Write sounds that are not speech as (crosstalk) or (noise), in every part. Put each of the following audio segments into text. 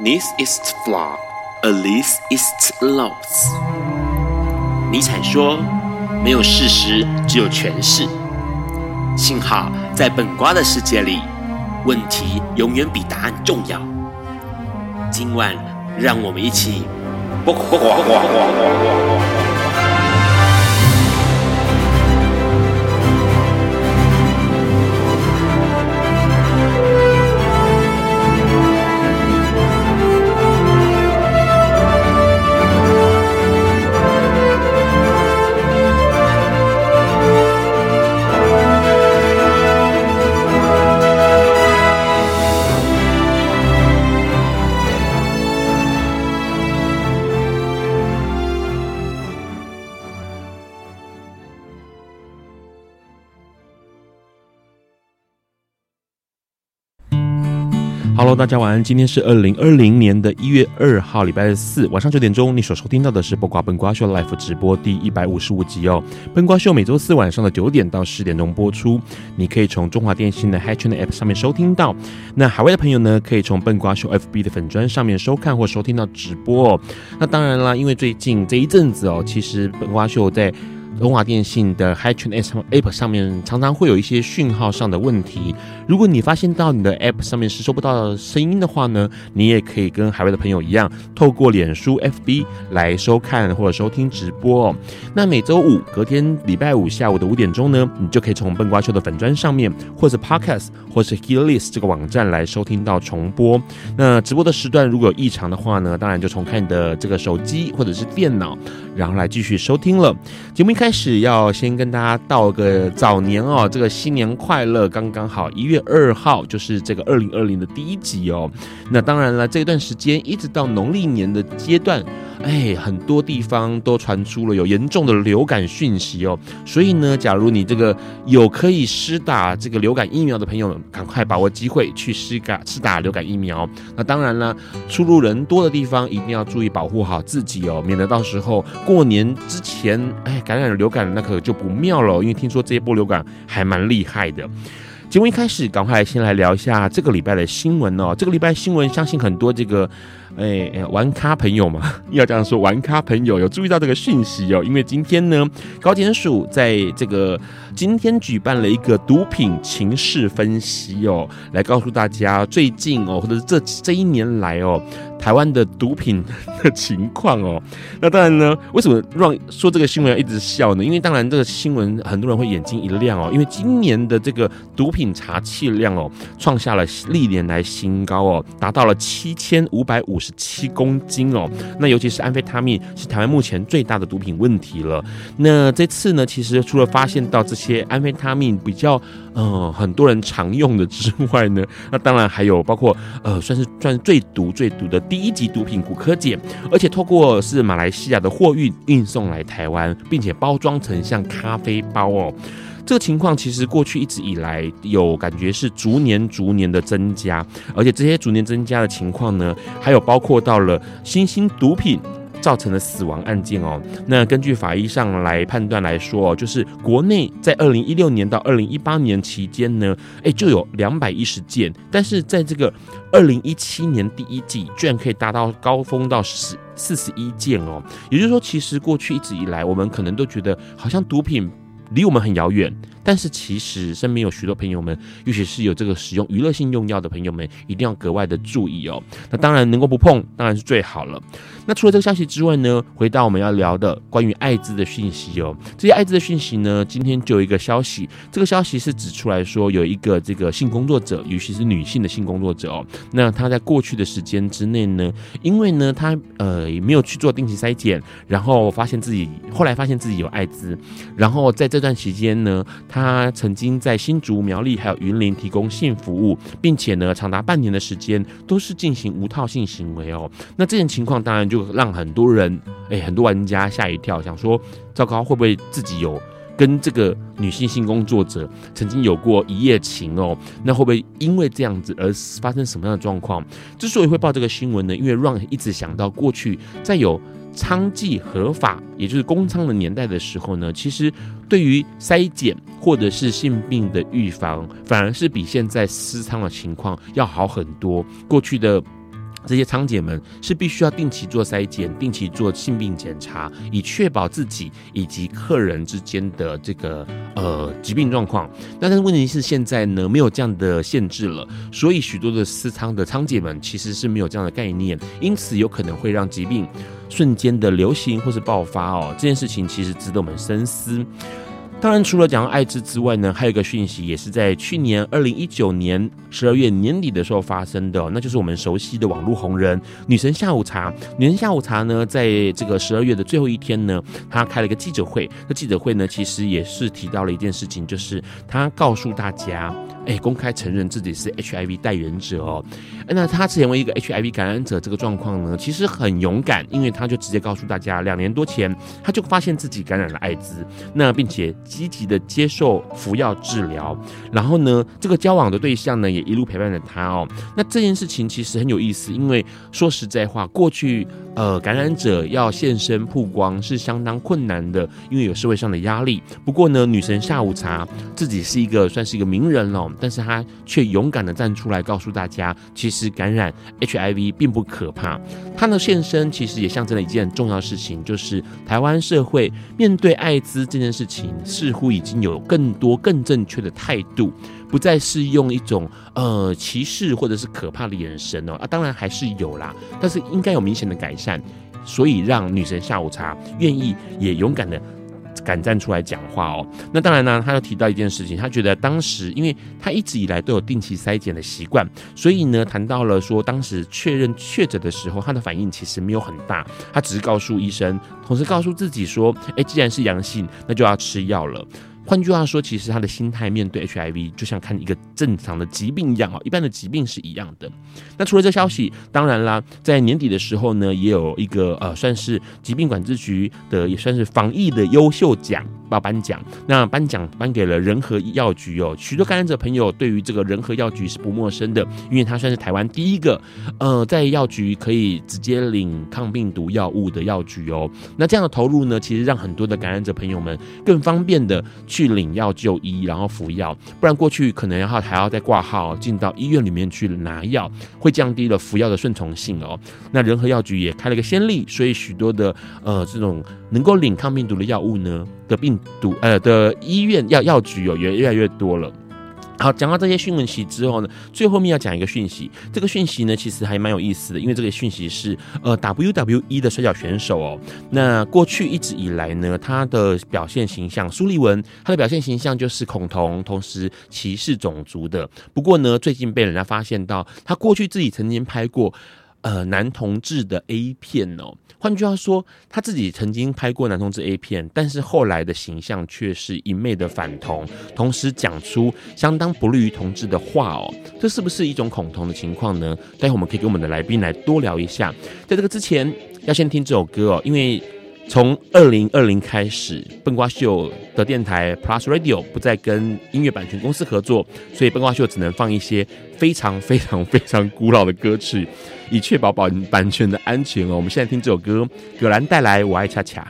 This is flaw, a least it's loss。尼采说：“没有事实，只有诠释。”幸好在本瓜的世界里，问题永远比答案重要。今晚，让我们一起。大家晚安。今天是二零二零年的一月二号，礼拜四晚上九点钟，你所收听到的是《播瓜笨瓜秀》Live 直播第一百五十五集哦。笨瓜秀每周四晚上的九点到十点钟播出，你可以从中华电信的 HiTuner App 上面收听到。那海外的朋友呢，可以从笨瓜秀 FB 的粉砖上面收看或收听到直播哦。那当然啦，因为最近这一阵子哦，其实笨瓜秀在中华电信的 HiTune App 上面常常会有一些讯号上的问题。如果你发现到你的 App 上面是收不到声音的话呢，你也可以跟海外的朋友一样，透过脸书 FB 来收看或者收听直播哦。那每周五隔天礼拜五下午的五点钟呢，你就可以从笨瓜秀的粉砖上面，或是 Podcast 或是 Hearlist 这个网站来收听到重播。那直播的时段如果有异常的话呢，当然就重看你的这个手机或者是电脑，然后来继续收听了。节目一开始要先跟大家道个早年哦，这个新年快乐！刚刚好一月二号就是这个二零二零的第一集哦。那当然了，这段时间一直到农历年的阶段，哎，很多地方都传出了有严重的流感讯息哦。所以呢，假如你这个有可以施打这个流感疫苗的朋友，赶快把握机会去施打施打流感疫苗。那当然了，出入人多的地方一定要注意保护好自己哦，免得到时候过年之前哎感染了流感，那可就不妙了，因为听说这一波流感还蛮厉害的。节目一开始，赶快先来聊一下这个礼拜的新闻哦。这个礼拜新闻，相信很多这个。哎，玩咖朋友嘛，(laughs) 要这样说，玩咖朋友有注意到这个讯息哦。因为今天呢，高检署在这个今天举办了一个毒品情势分析哦，来告诉大家最近哦，或者是这这一年来哦，台湾的毒品的情况哦。那当然呢，为什么让说这个新闻要一直笑呢？因为当然这个新闻很多人会眼睛一亮哦，因为今年的这个毒品查缉量哦，创下了历年来新高哦，达到了七千五百五十。七公斤哦，那尤其是安非他命是台湾目前最大的毒品问题了。那这次呢，其实除了发现到这些安非他命比较呃很多人常用的之外呢，(laughs) 那当然还有包括呃算是算是最毒最毒的第一级毒品古柯碱，而且透过是马来西亚的货运运送来台湾，并且包装成像咖啡包哦。这个情况其实过去一直以来有感觉是逐年逐年的增加，而且这些逐年增加的情况呢，还有包括到了新兴毒品造成的死亡案件哦。那根据法医上来判断来说哦，就是国内在二零一六年到二零一八年期间呢，诶，就有两百一十件，但是在这个二零一七年第一季居然可以达到高峰到十四十一件哦。也就是说，其实过去一直以来，我们可能都觉得好像毒品。离我们很遥远，但是其实身边有许多朋友们，尤其是有这个使用娱乐性用药的朋友们，一定要格外的注意哦。那当然能够不碰，当然是最好了。那除了这个消息之外呢，回到我们要聊的关于艾滋的讯息哦。这些艾滋的讯息呢，今天就有一个消息，这个消息是指出来说，有一个这个性工作者，尤其是女性的性工作者哦，那她在过去的时间之内呢，因为呢她呃也没有去做定期筛检，然后发现自己后来发现自己有艾滋，然后在这段期间呢，他曾经在新竹、苗栗还有云林提供性服务，并且呢长达半年的时间都是进行无套性行为哦。那这种情况当然就。让很多人哎，很多玩家吓一跳，想说糟糕，会不会自己有跟这个女性性工作者曾经有过一夜情哦？那会不会因为这样子而发生什么样的状况？之所以会报这个新闻呢，因为让一直想到过去在有娼妓合法，也就是公娼的年代的时候呢，其实对于筛检或者是性病的预防，反而是比现在私仓的情况要好很多。过去的。这些仓姐们是必须要定期做筛检、定期做性病检查，以确保自己以及客人之间的这个呃疾病状况。那但是问题是现在呢，没有这样的限制了，所以许多的私仓的仓姐们其实是没有这样的概念，因此有可能会让疾病瞬间的流行或是爆发哦。这件事情其实值得我们深思。当然，除了讲到艾滋之外呢，还有一个讯息，也是在去年二零一九年十二月年底的时候发生的，那就是我们熟悉的网络红人女神下午茶。女神下午茶呢，在这个十二月的最后一天呢，她开了一个记者会。那记者会呢，其实也是提到了一件事情，就是她告诉大家，哎，公开承认自己是 HIV 带原者哦。那她成为一个 HIV 感染者这个状况呢，其实很勇敢，因为她就直接告诉大家，两年多前她就发现自己感染了艾滋，那并且。积极的接受服药治疗，然后呢，这个交往的对象呢也一路陪伴着他哦。那这件事情其实很有意思，因为说实在话，过去呃感染者要现身曝光是相当困难的，因为有社会上的压力。不过呢，女神下午茶自己是一个算是一个名人哦，但是她却勇敢的站出来告诉大家，其实感染 HIV 并不可怕。她的现身其实也象征了一件重要事情，就是台湾社会面对艾滋这件事情。似乎已经有更多更正确的态度，不再是用一种呃歧视或者是可怕的眼神哦啊，当然还是有啦，但是应该有明显的改善，所以让女神下午茶愿意也勇敢的。敢站出来讲话哦，那当然呢，他又提到一件事情，他觉得当时，因为他一直以来都有定期筛检的习惯，所以呢，谈到了说当时确认确诊的时候，他的反应其实没有很大，他只是告诉医生，同时告诉自己说，哎，既然是阳性，那就要吃药了。换句话说，其实他的心态面对 HIV 就像看一个正常的疾病一样哦，一般的疾病是一样的。那除了这消息，当然啦，在年底的时候呢，也有一个呃，算是疾病管制局的，也算是防疫的优秀奖要颁奖。那颁奖颁给了仁和药局哦，许多感染者朋友对于这个仁和药局是不陌生的，因为它算是台湾第一个呃，在药局可以直接领抗病毒药物的药局哦。那这样的投入呢，其实让很多的感染者朋友们更方便的。去领药就医，然后服药，不然过去可能要还要再挂号进到医院里面去拿药，会降低了服药的顺从性哦。那仁和药局也开了个先例，所以许多的呃这种能够领抗病毒的药物呢的病毒呃的医院药药局哦也越来越多了。好，讲到这些讯息之后呢，最后面要讲一个讯息。这个讯息呢，其实还蛮有意思的，因为这个讯息是呃 WWE 的摔角选手哦。那过去一直以来呢，他的表现形象，苏利文他的表现形象就是恐同，同时歧视种族的。不过呢，最近被人家发现到，他过去自己曾经拍过呃男同志的 A 片哦。换句话说，他自己曾经拍过男同志 A 片，但是后来的形象却是一昧的反同，同时讲出相当不利于同志的话哦。这是不是一种恐同的情况呢？待会我们可以跟我们的来宾来多聊一下。在这个之前，要先听这首歌哦，因为。从二零二零开始，笨瓜秀的电台 Plus Radio 不再跟音乐版权公司合作，所以笨瓜秀只能放一些非常非常非常古老的歌曲，以确保保版权的安全哦。我们现在听这首歌，葛兰带来《我爱恰恰》。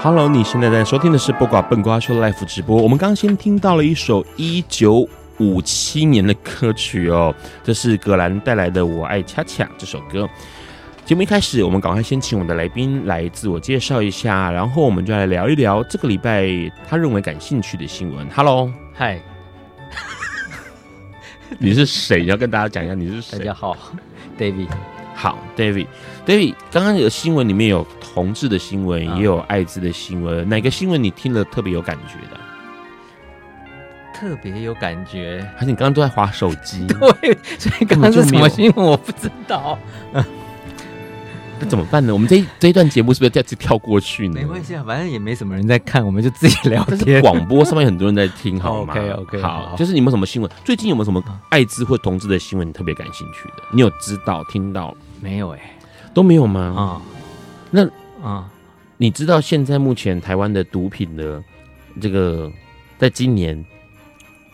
Hello，你现在在收听的是播瓜笨瓜秀 Live 直播。我们刚刚先听到了一首一九五七年的歌曲哦，这是葛兰带来的《我爱恰恰》这首歌。节目一开始，我们赶快先请我们的来宾来自我介绍一下，然后我们就来聊一聊这个礼拜他认为感兴趣的新闻。Hello，嗨，你是谁？你要跟大家讲一下你是谁？大家好，David。好，David，David，刚刚有新闻里面有同志的新闻，也有艾滋的新闻，嗯，哪个新闻你听了特别有感觉的？特别有感觉，还是你刚刚都在划手机？(laughs) 对，所以刚刚是什么新闻？我不知道。那怎么办呢？我们这一这一段节目是不是再次跳过去呢？没关系啊，反正也没什么人在看，我们就自己聊天。广播上面很多人在听，好吗 OK OK，好，好，就是你们什么新闻？最近有没有什么艾滋或同志的新闻你特别感兴趣的？你有知道听到？没有哎、欸，都没有吗？啊、嗯，那啊、嗯，你知道现在目前台湾的毒品的这个，在今年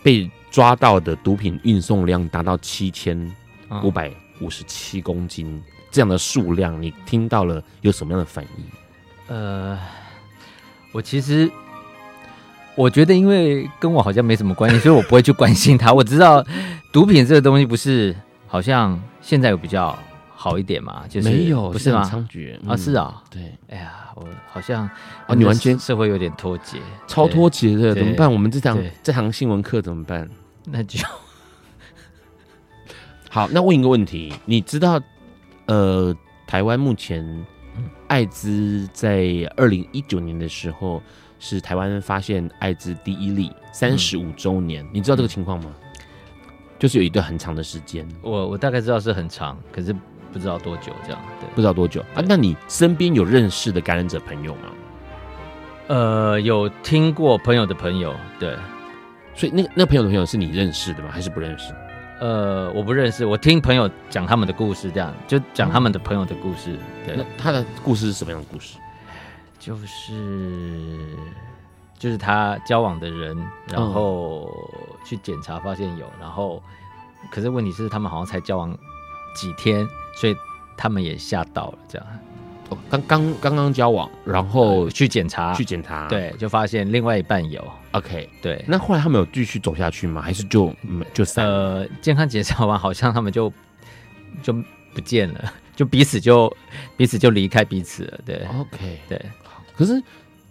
被抓到的毒品运送量达到七千五百五十七公斤。嗯这样的数量，你听到了有什么样的反应？呃，我其实我觉得，因为跟我好像没什么关系，所以我不会去关心他。我知道毒品这个东西不是好像现在有比较好一点嘛，就是没有，不是吗？猖獗、嗯、啊，是啊，对，哎呀，我好像啊，你完全社会有点脱节，超脱节的，怎么办？我们这堂对这堂新闻课怎么办？那就好，那问一个问题，你知道，呃，台湾目前艾滋在二零一九年的时候是台湾发现艾滋第一例三十五周年，嗯、你知道这个情况吗？就是有一段很长的时间，我我大概知道是很长，可是不知道多久这样，对，不知道多久啊？那你身边有认识的感染者朋友吗？呃，有听过朋友的朋友，对，所以那那朋友的朋友是你认识的吗？还是不认识？呃，我不认识，我听朋友讲他们的故事，这样就讲他们的朋友的故事。对，那他的故事是什么样的故事？就是就是他交往的人，然后去检查发现有，然后可是问题是他们好像才交往几天，所以他们也吓到了，这样。刚刚刚刚交往，然后、呃、去检查，去检查，对，就发现另外一半有。OK，对。那后来他们有继续走下去吗？还是就就散了？呃，健康检查完，好像他们就就不见了，(laughs) 就彼此就彼此就离开彼此了。对，OK，对。可是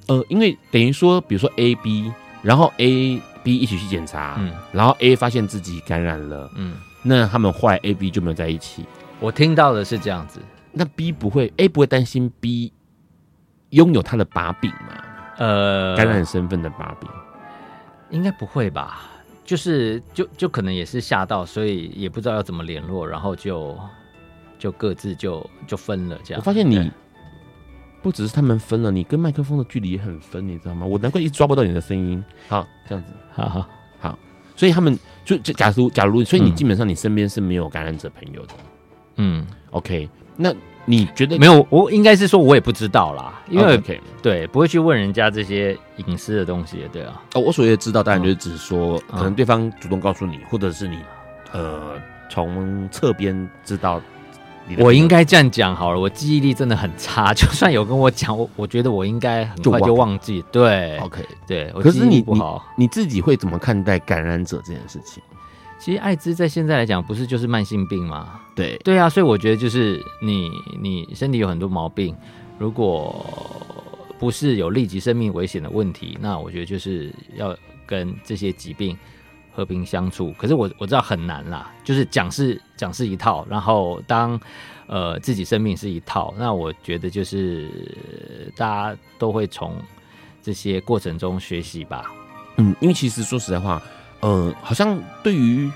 呃，因为等于说，比如说 A、B，然后 A、B 一起去检查，嗯，然后 A 发现自己感染了，嗯，那他们后来 A、B 就没有在一起。我听到的是这样子。那 B 不会，A 不会担心 B 拥有他的把柄吗？呃，感染身份的把柄，应该不会吧？就是就就可能也是吓到，所以也不知道要怎么联络，然后就就各自就就分了。这样，我发现你不只是他们分了，你跟麦克风的距离也很分，你知道吗？我难怪一直抓不到你的声音。好，这样子，好好好。所以他们就就假如假如，所以你基本上你身边是没有感染者朋友的。嗯，OK。那你觉得没有？我应该是说，我也不知道啦，因为 okay, 对，不会去问人家这些隐私的东西，对啊。哦，我所谓的知道，当然就是只是说，嗯、可能对方主动告诉你，嗯、或者是你呃从侧边知道。我应该这样讲好了，我记忆力真的很差，(laughs) 就算有跟我讲，我我觉得我应该很快就忘记。忘对，OK，对。可是你你，你自己会怎么看待感染者这件事情？其实艾滋在现在来讲，不是就是慢性病吗？对对啊，所以我觉得就是你你身体有很多毛病，如果不是有立即生命危险的问题，那我觉得就是要跟这些疾病和平相处。可是我我知道很难啦，就是讲是讲是一套，然后当呃自己生命是一套，那我觉得就是大家都会从这些过程中学习吧。嗯，因为其实说实在话。嗯，好像对于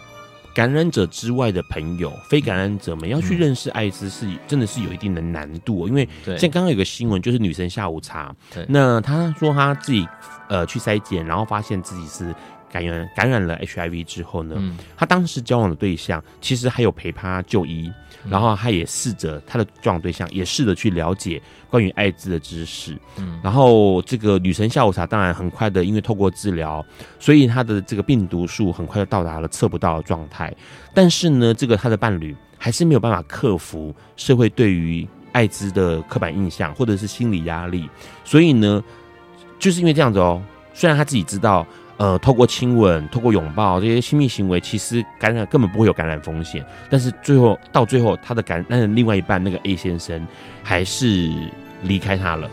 感染者之外的朋友，非感染者们要去认识艾滋，是真的是有一定的难度。因为像刚刚有个新闻，就是女生下午茶，那她说她自己呃去筛检，然后发现自己是感染感染了 HIV 之后呢，他当时交往的对象其实还有陪他就医。然后他也试着他的交往对象也试着去了解关于艾滋的知识，嗯，然后这个女神下午茶当然很快的，因为透过治疗，所以他的这个病毒数很快就到达了测不到的状态。但是呢，这个他的伴侣还是没有办法克服社会对于艾滋的刻板印象或者是心理压力，所以呢，就是因为这样子哦，虽然他自己知道。呃，透过亲吻、透过拥抱这些亲密行为，其实感染根本不会有感染风险。但是最后到最后，他的感那另外一半那个 A 先生还是离开他了。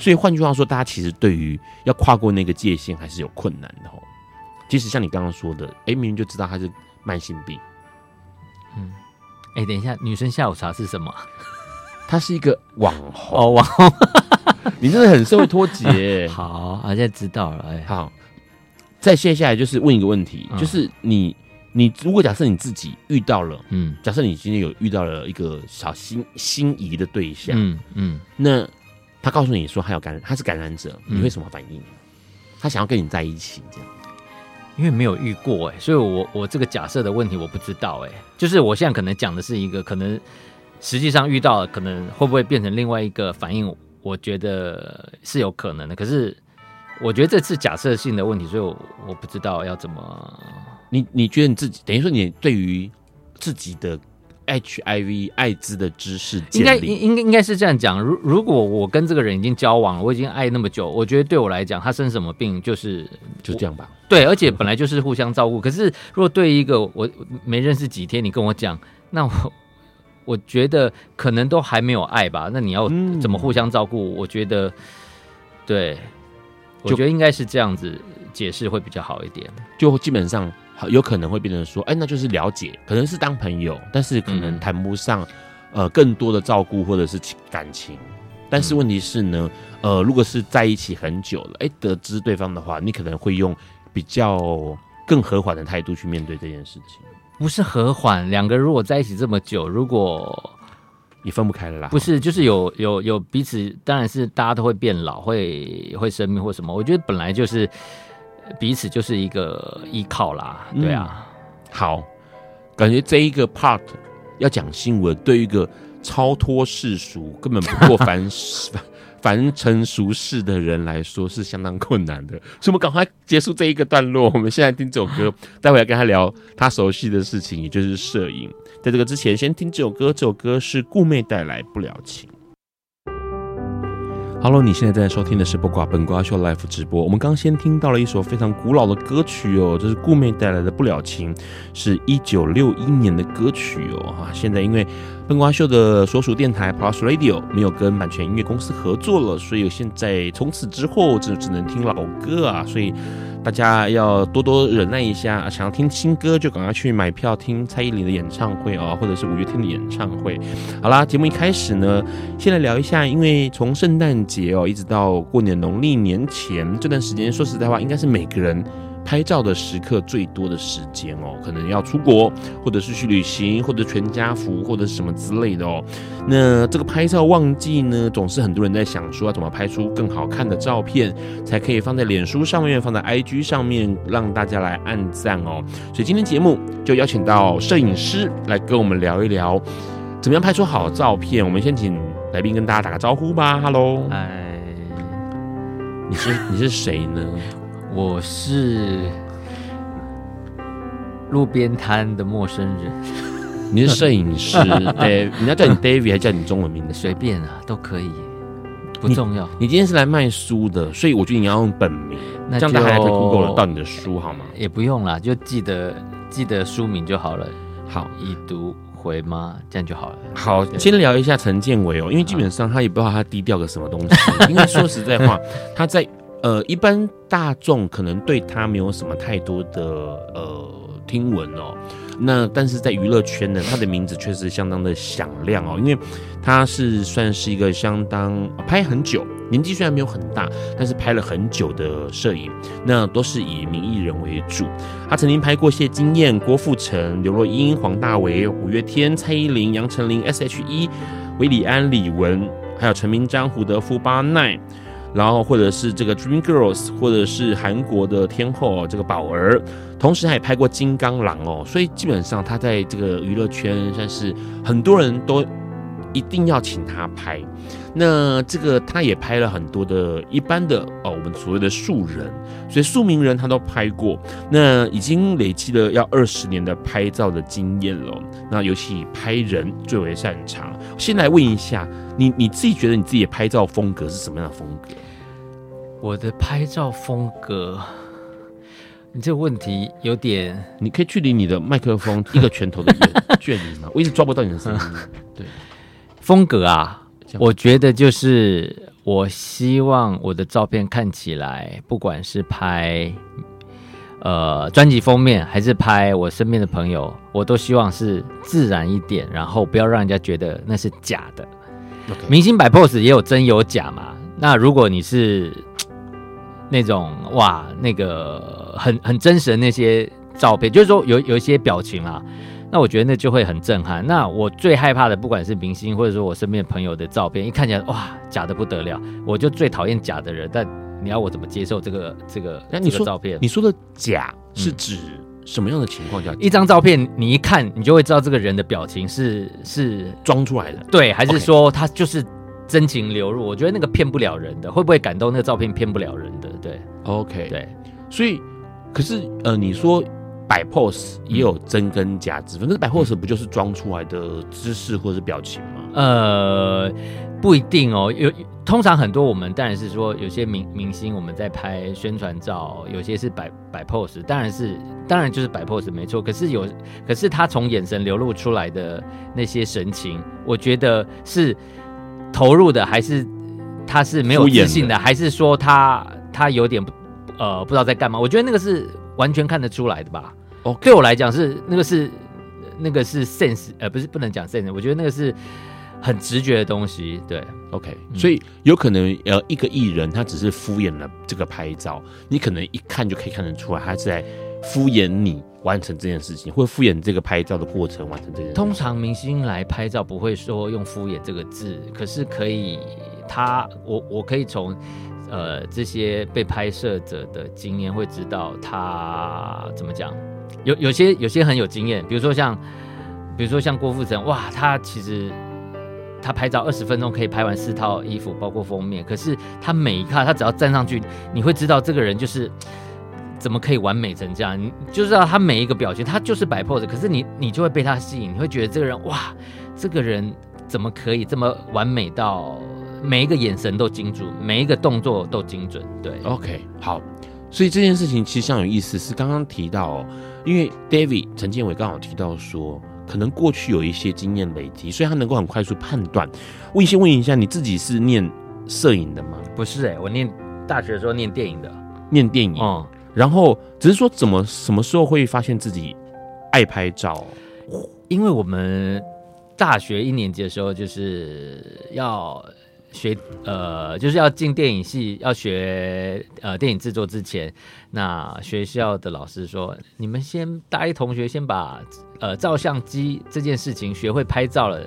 所以换句话说，大家其实对于要跨过那个界限还是有困难的哦。即使像你刚刚说的，哎，明明就知道他是慢性病。嗯，哎，等一下，女生下午茶是什么？他是一个网红哦，网红。(laughs) 你真的很社会脱节。(laughs) 好，现在知道了。哎，好。再接下来就是问一个问题，嗯、就是你，你如果假设你自己遇到了，嗯，假设你今天有遇到了一个小心心仪的对象，嗯嗯，那他告诉你说他有感染，他是感染者，你会什么反应？嗯、他想要跟你在一起，这样，因为没有遇过哎、欸，所以我我这个假设的问题我不知道哎、欸，就是我现在可能讲的是一个可能实际上遇到了，可能会不会变成另外一个反应？我觉得是有可能的，可是。我觉得这是假设性的问题，所以我我不知道要怎么。你你觉得你自己等于说你对于自己的 HIV 艾滋的知识，应该应应应该是这样讲。如如果我跟这个人已经交往了，我已经爱那么久，我觉得对我来讲，他生什么病就是就这样吧。对，而且本来就是互相照顾。可是如果对一个我没认识几天，你跟我讲那我我觉得可能都还没有爱吧。那你要怎么互相照顾？嗯、我觉得，对，我觉得应该是这样子解释会比较好一点。就基本上有可能会变成说，哎，那就是了解，可能是当朋友，但是可能谈不上、嗯、呃更多的照顾或者是感情。但是问题是呢，呃，如果是在一起很久了，哎，得知对方的话，你可能会用比较更和缓的态度去面对这件事情。不是和缓，两个如果在一起这么久，如果也分不开了啦。不是，就是有有有彼此，当然是大家都会变老，会会生病或什么。我觉得本来就是彼此就是一个依靠啦，对啊。嗯、好，感觉这一个 part 要讲新闻，对于一个。超脱世俗，根本不过凡 (laughs) 凡尘俗世的人来说是相当困难的，所以我们赶快结束这一个段落。我们现在听这首歌，待会要跟他聊他熟悉的事情，也就是摄影。在这个之前，先听这首歌，这首歌是顾妹带来不了情。Hello，你现在在收听的是《不挂本瓜秀》Live 直播。我们刚先听到了一首非常古老的歌曲哦，这是顾妹带来的《不了情》，是一九六一年的歌曲哦。哈，现在因为本瓜秀的所属电台 Plus Radio 没有跟版权音乐公司合作了，所以现在从此之后就只能听老歌啊，所以。大家要多多忍耐一下，想要听新歌就赶快去买票听蔡依林的演唱会哦，或者是五月天的演唱会。好啦，节目一开始呢，先来聊一下，因为从圣诞节哦一直到过年农历年前这段时间，说实在话，应该是每个人。拍照的时刻最多的时间哦，可能要出国，或者是去旅行，或者全家福，或者是什么之类的哦。那这个拍照旺季呢，总是很多人在想说要怎么拍出更好看的照片，才可以放在脸书上面，放在 IG 上面，让大家来按赞哦。所以今天节目就邀请到摄影师来跟我们聊一聊，怎么样拍出好照片。我们先请来宾跟大家打个招呼吧。Hello，哎，你是你是谁呢？我是路边摊的陌生人。你是摄影师，(laughs) 对，人家叫你 David 还叫你中文名字？随便啊，都可以，不重要。你，你今天是来卖书的，所以我觉得你要用本名，那这样大家还会 Google 到你的书好吗？也不用啦，就记得记得书名就好了。好，已读回吗？这样就好了。好，先聊一下陈建伟哦，因为基本上他也不知道他低调个什么东西。因为说实在话，(laughs) 他在。呃，一般大众可能对他没有什么太多的呃听闻哦，那但是在娱乐圈呢，他的名字确实相当的响亮哦，因为他是算是一个相当拍很久，年纪虽然没有很大，但是拍了很久的摄影，那都是以名艺人为主。他曾经拍过谢金燕、郭富城、刘若英、黄大炜、五月天、蔡依林、杨丞琳、S.H.E、韦礼安、李玟，还有陈明章、胡德夫、巴奈。然后或者是这个 Dream Girls，或者是韩国的天后这个宝儿，同时他也拍过金刚狼哦，所以基本上他在这个娱乐圈算是很多人都一定要请他拍。那这个他也拍了很多的一般的哦，我们所谓的素人，所以素名人他都拍过。那已经累积了要二十年的拍照的经验了。那尤其拍人最为擅长。先来问一下。你你自己觉得你自己的拍照风格是什么样的风格？我的拍照风格，你这个问题有点，你可以距离你的麦克风一个拳头的 (laughs) 距离吗？我一直抓不到你的声音。(laughs) 对，风格啊，我觉得就是我希望我的照片看起来，不管是拍呃专辑封面，还是拍我身边的朋友，我都希望是自然一点，然后不要让人家觉得那是假的。明星摆 pose 也有真有假嘛？那如果你是那种哇，那个很很真实的那些照片，就是说有有一些表情啊，那我觉得那就会很震撼。那我最害怕的，不管是明星或者说我身边朋友的照片，一看起来哇，假的不得了，我就最讨厌假的人。但你要我怎么接受这个这个那你说这个照片？你说的假是指？嗯什么样的情况下，一张照片你一看，你就会知道这个人的表情是是装出来的，对，还是说他就是真情流露我觉得那个骗不了人的，会不会感动？那个照片骗不了人的，对，OK，对，所以可是呃，你说摆 pose 也有真跟假之分，那摆 pose 不就是装出来的姿势或者是表情吗？呃，不一定哦，有。通常很多我们当然是说，有些明明星我们在拍宣传照，有些是摆摆 pose，当然是当然就是摆 pose 没错。可是有，可是他从眼神流露出来的那些神情，我觉得是投入的，还是他是没有自信的，还是说他他有点呃不知道在干嘛？我觉得那个是完全看得出来的吧。哦，Okay. 对我来讲是那个是那个是 sense，呃，不是不能讲 sense，我觉得那个是。很直觉的东西，对，OK，所以有可能呃，一个艺人他只是敷衍了这个拍照，你可能一看就可以看得出来，他是在敷衍你完成这件事情，或敷衍这个拍照的过程完成这件事情。通常明星来拍照不会说用敷衍这个字，可是可以，他我我可以从呃这些被拍摄者的经验会知道他怎么讲，有有些有些很有经验，比如说像比如说像郭富城，哇，他其实。他拍照二十分钟可以拍完四套衣服，包括封面。可是他每一卡，他只要站上去，你会知道这个人就是怎么可以完美成这样。你就知道他每一个表情，他就是摆 pose。可是你，你就会被他吸引，你会觉得这个人哇，这个人怎么可以这么完美到每一个眼神都精准，每一个动作都精准。对，OK，好。所以这件事情其实相有意思，是刚刚提到哦，因为 David 陈建伟刚好提到说。可能过去有一些经验累积，所以他能够很快速判断。问先问一下，你自己是念摄影的吗？不是哎、欸，我念大学的时候念电影的，念电影。嗯，然后只是说怎么什么时候会发现自己爱拍照？因为我们大学一年级的时候就是要。学呃，就是要进电影系，要学呃电影制作之前，那学校的老师说，你们先大一同学先把呃照相机这件事情学会拍照了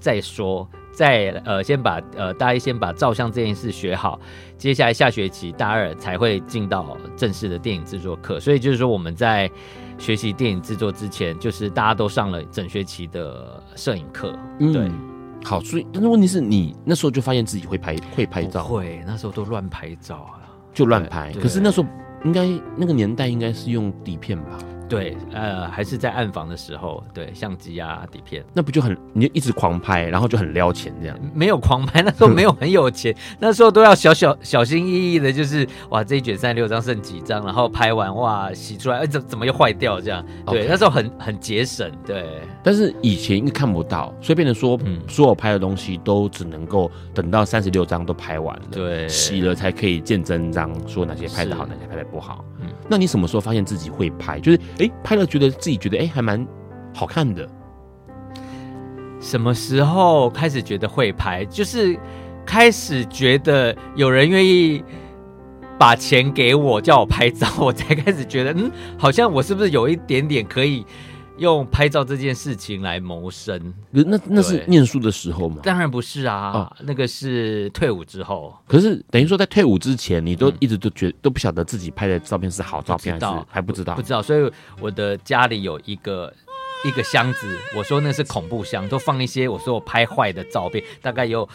再说，再呃先把呃大一先把照相这件事学好，接下来下学期大二才会进到正式的电影制作课。所以就是说我们在学习电影制作之前，就是大家都上了整学期的摄影课，对。嗯好，所以但是问题是你那时候就发现自己会拍会拍照，会那时候都乱拍照啊，就乱拍。可是那时候应该那个年代应该是用底片吧？对，呃，还是在暗房的时候，对，相机啊，底片，那不就很你就一直狂拍，然后就很撩钱这样？没有狂拍，那时候没有很有钱，(laughs) 那时候都要小小小心翼翼的，就是哇，这一卷三十六张剩几张，然后拍完哇，洗出来，哎，怎怎么又坏掉这样？对.那时候很很节省，对。但是以前因为看不到，所以变成说，嗯，所有拍的东西都只能够等到三十六张都拍完了，对，洗了才可以见真章，说哪些拍的好，哪些拍的不好。嗯，那你什么时候发现自己会拍？就是。哎，拍了觉得自己觉得哎，还蛮好看的。什么时候开始觉得会拍？就是开始觉得有人愿意把钱给我，叫我拍照，我才开始觉得，嗯，好像我是不是有一点点可以。用拍照这件事情来谋生，那那是念书的时候吗？当然不是啊，哦、那个是退伍之后。可是等于说，在退伍之前，你都一直都觉都不晓得自己拍的照片是好照片，还是还不知道？不知道。所以我的家里有一个一个箱子，我说那是恐怖箱，都放一些我说我拍坏的照片，大概有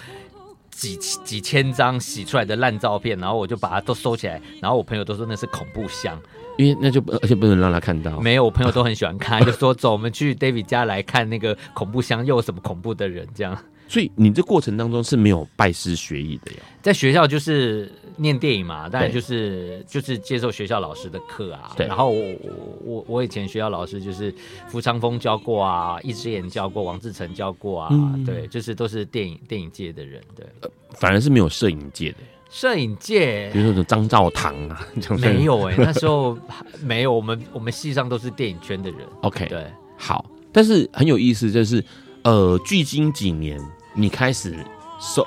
几几千张洗出来的烂照片，然后我就把它都收起来，然后我朋友都说那是恐怖箱。因为那就不，而且不能让他看到。没有，我朋友都很喜欢看，(laughs) 就说走，我们去 David 家来看那个恐怖箱，又有什么恐怖的人这样。所以你这过程当中是没有拜师学艺的呀？在学校就是念电影嘛，当然就是就是接受学校老师的课啊。对。然后我我我以前学校老师就是福昌峰教过啊，一只眼教过，王志成教过啊，嗯、对，就是都是电影电影界的人，对。呃、反而是没有摄影界的。摄影界，比如说张兆堂啊，(laughs) 没有哎、欸，那时候没有，我们我们系上都是电影圈的人。OK，对，好，但是很有意思，就是呃，距今几年，你开始收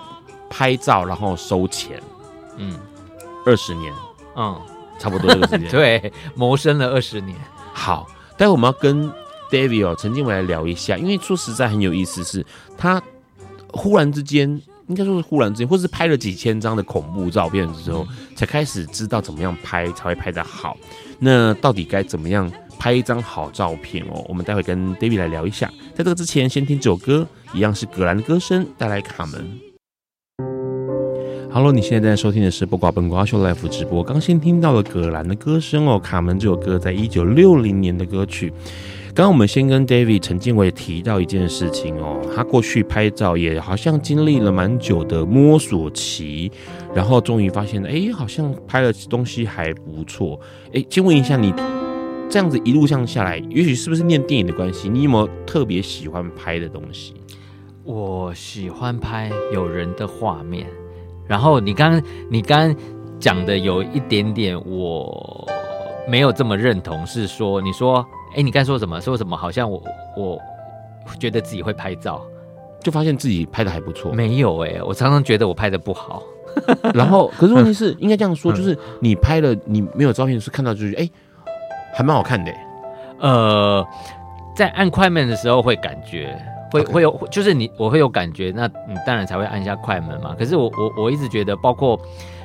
拍照，然后收钱，嗯，二十年，嗯，差不多这个时间，(laughs) 对，谋生了二十年。好，待会我们要跟 David 哦，陈建伟来聊一下，因为说实在很有意思是，是他忽然之间。应该说是忽然之间，或是拍了几千张的恐怖照片之后，才开始知道怎么样拍才会拍得好。那到底该怎么样拍一张好照片哦？我们待会跟 David 来聊一下。在这个之前，先听这首歌，一样是葛兰的歌声带来卡门。Hello，你现在在收听的是不挂本瓜秀 Live 直播。刚先听到了葛兰的歌声哦，卡门这首歌在一九六零年的歌曲。刚刚我们先跟 David 陈建伟提到一件事情哦，他过去拍照也好像经历了蛮久的摸索期，然后终于发现，哎，好像拍的东西还不错。哎，先问一下你，这样子一路上下来，也许是不是念电影的关系，你有没有特别喜欢拍的东西？我喜欢拍有人的画面，然后你刚你刚讲的有一点点我没有这么认同，是说你说。哎，你刚说什么？说什么？好像我我觉得自己会拍照，就发现自己拍的还不错。没有哎，我常常觉得我拍的不好。(laughs) 然后，可是问题是，(laughs) 应该这样说，就是你拍了，你没有照片是看到就是哎，还蛮好看的。呃，在按快门的时候会感觉会会有，就是你我会有感觉，那你当然才会按一下快门嘛。可是我我我一直觉得，包括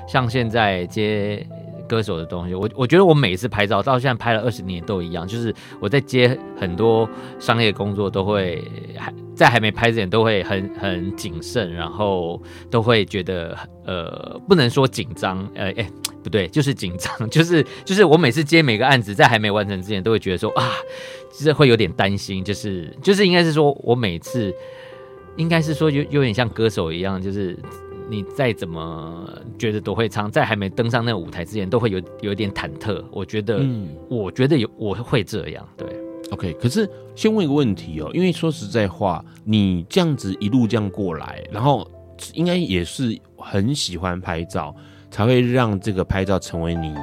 像现在接。歌手的东西，我我觉得我每次拍照到现在拍了二十年都一样，就是我在接很多商业工作都会还在还没拍之前都会很很谨慎，然后都会觉得呃不能说紧张，呃哎不对，就是紧张，(laughs) 就是就是我每次接每个案子在还没完成之前都会觉得说啊，就是会有点担心，就是就是应该是说我每次应该是说有有点像歌手一样，就是。你再怎么觉得都会唱，在还没登上那个舞台之前，都会有有一点忐忑。我觉得，嗯，我觉得有我会这样。对，OK。可是先问一个问题哦，因为说实在话，你这样子一路这样过来，然后应该也是很喜欢拍照，才会让这个拍照成为你